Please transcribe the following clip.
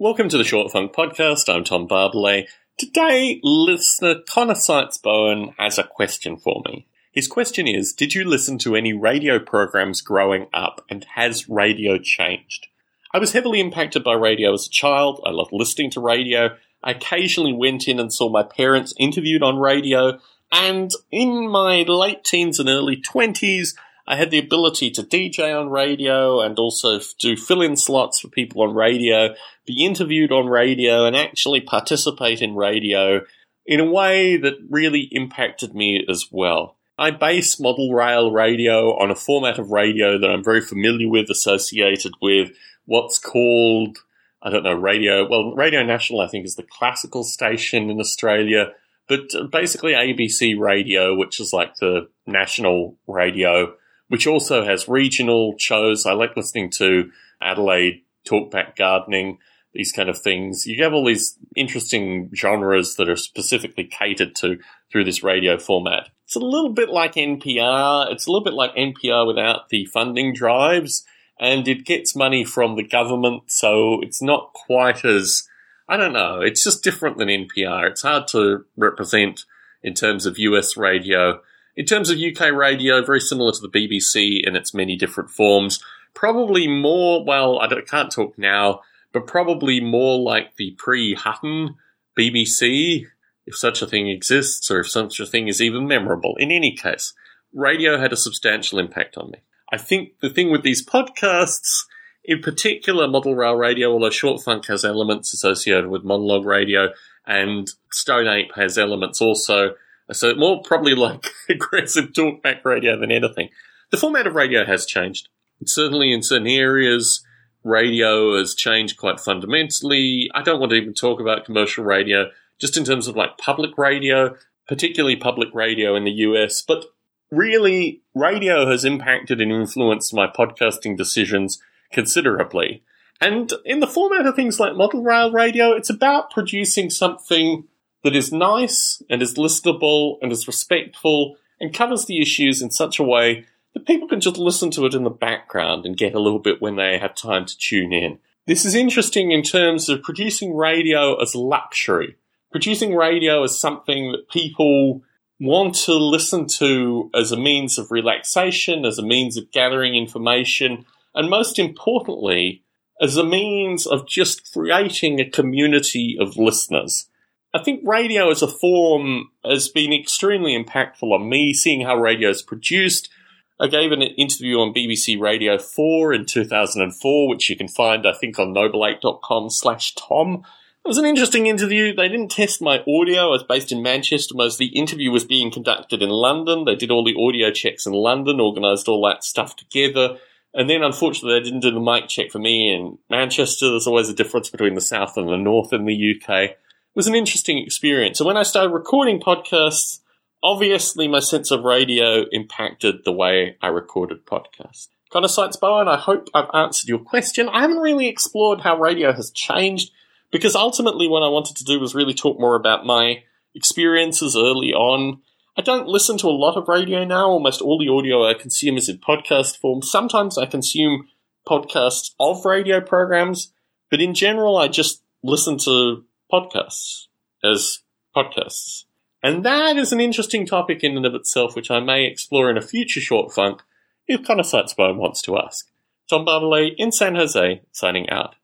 Welcome to the Short Funk Podcast. I'm Tom Barbalet. Today, listener Connor Seitz Bowen has a question for me. His question is Did you listen to any radio programs growing up and has radio changed? I was heavily impacted by radio as a child. I loved listening to radio. I occasionally went in and saw my parents interviewed on radio. And in my late teens and early 20s, I had the ability to DJ on radio and also do fill in slots for people on radio, be interviewed on radio, and actually participate in radio in a way that really impacted me as well. I base model rail radio on a format of radio that I'm very familiar with, associated with what's called, I don't know, radio. Well, Radio National, I think, is the classical station in Australia, but uh, basically ABC Radio, which is like the national radio which also has regional shows. I like listening to Adelaide Talkback Gardening, these kind of things. You have all these interesting genres that are specifically catered to through this radio format. It's a little bit like NPR. It's a little bit like NPR without the funding drives, and it gets money from the government, so it's not quite as I don't know. It's just different than NPR. It's hard to represent in terms of US radio in terms of UK radio, very similar to the BBC in its many different forms. Probably more, well, I can't talk now, but probably more like the pre Hutton BBC, if such a thing exists, or if such a thing is even memorable. In any case, radio had a substantial impact on me. I think the thing with these podcasts, in particular Model Rail Radio, although Short Funk has elements associated with monologue radio, and Stone Ape has elements also so more probably like aggressive talkback radio than anything. The format of radio has changed. Certainly in certain areas, radio has changed quite fundamentally. I don't want to even talk about commercial radio, just in terms of like public radio, particularly public radio in the US. But really, radio has impacted and influenced my podcasting decisions considerably. And in the format of things like model rail radio, it's about producing something that is nice and is listenable and is respectful and covers the issues in such a way that people can just listen to it in the background and get a little bit when they have time to tune in. This is interesting in terms of producing radio as luxury, producing radio as something that people want to listen to as a means of relaxation, as a means of gathering information, and most importantly, as a means of just creating a community of listeners. I think radio as a form has been extremely impactful on me, seeing how radio is produced. I gave an interview on BBC Radio 4 in 2004, which you can find, I think, on nobleape.com slash Tom. It was an interesting interview. They didn't test my audio. I was based in Manchester. Most the interview was being conducted in London. They did all the audio checks in London, organised all that stuff together. And then, unfortunately, they didn't do the mic check for me in Manchester. There's always a difference between the South and the North in the UK was an interesting experience. And when I started recording podcasts, obviously my sense of radio impacted the way I recorded podcasts. Connor Seitz Bowen, I hope I've answered your question. I haven't really explored how radio has changed because ultimately what I wanted to do was really talk more about my experiences early on. I don't listen to a lot of radio now. Almost all the audio I consume is in podcast form. Sometimes I consume podcasts of radio programs, but in general, I just listen to podcasts as podcasts. And that is an interesting topic in and of itself, which I may explore in a future short funk if Connor Seitz Bowen wants to ask. Tom Barbalet in San Jose, signing out.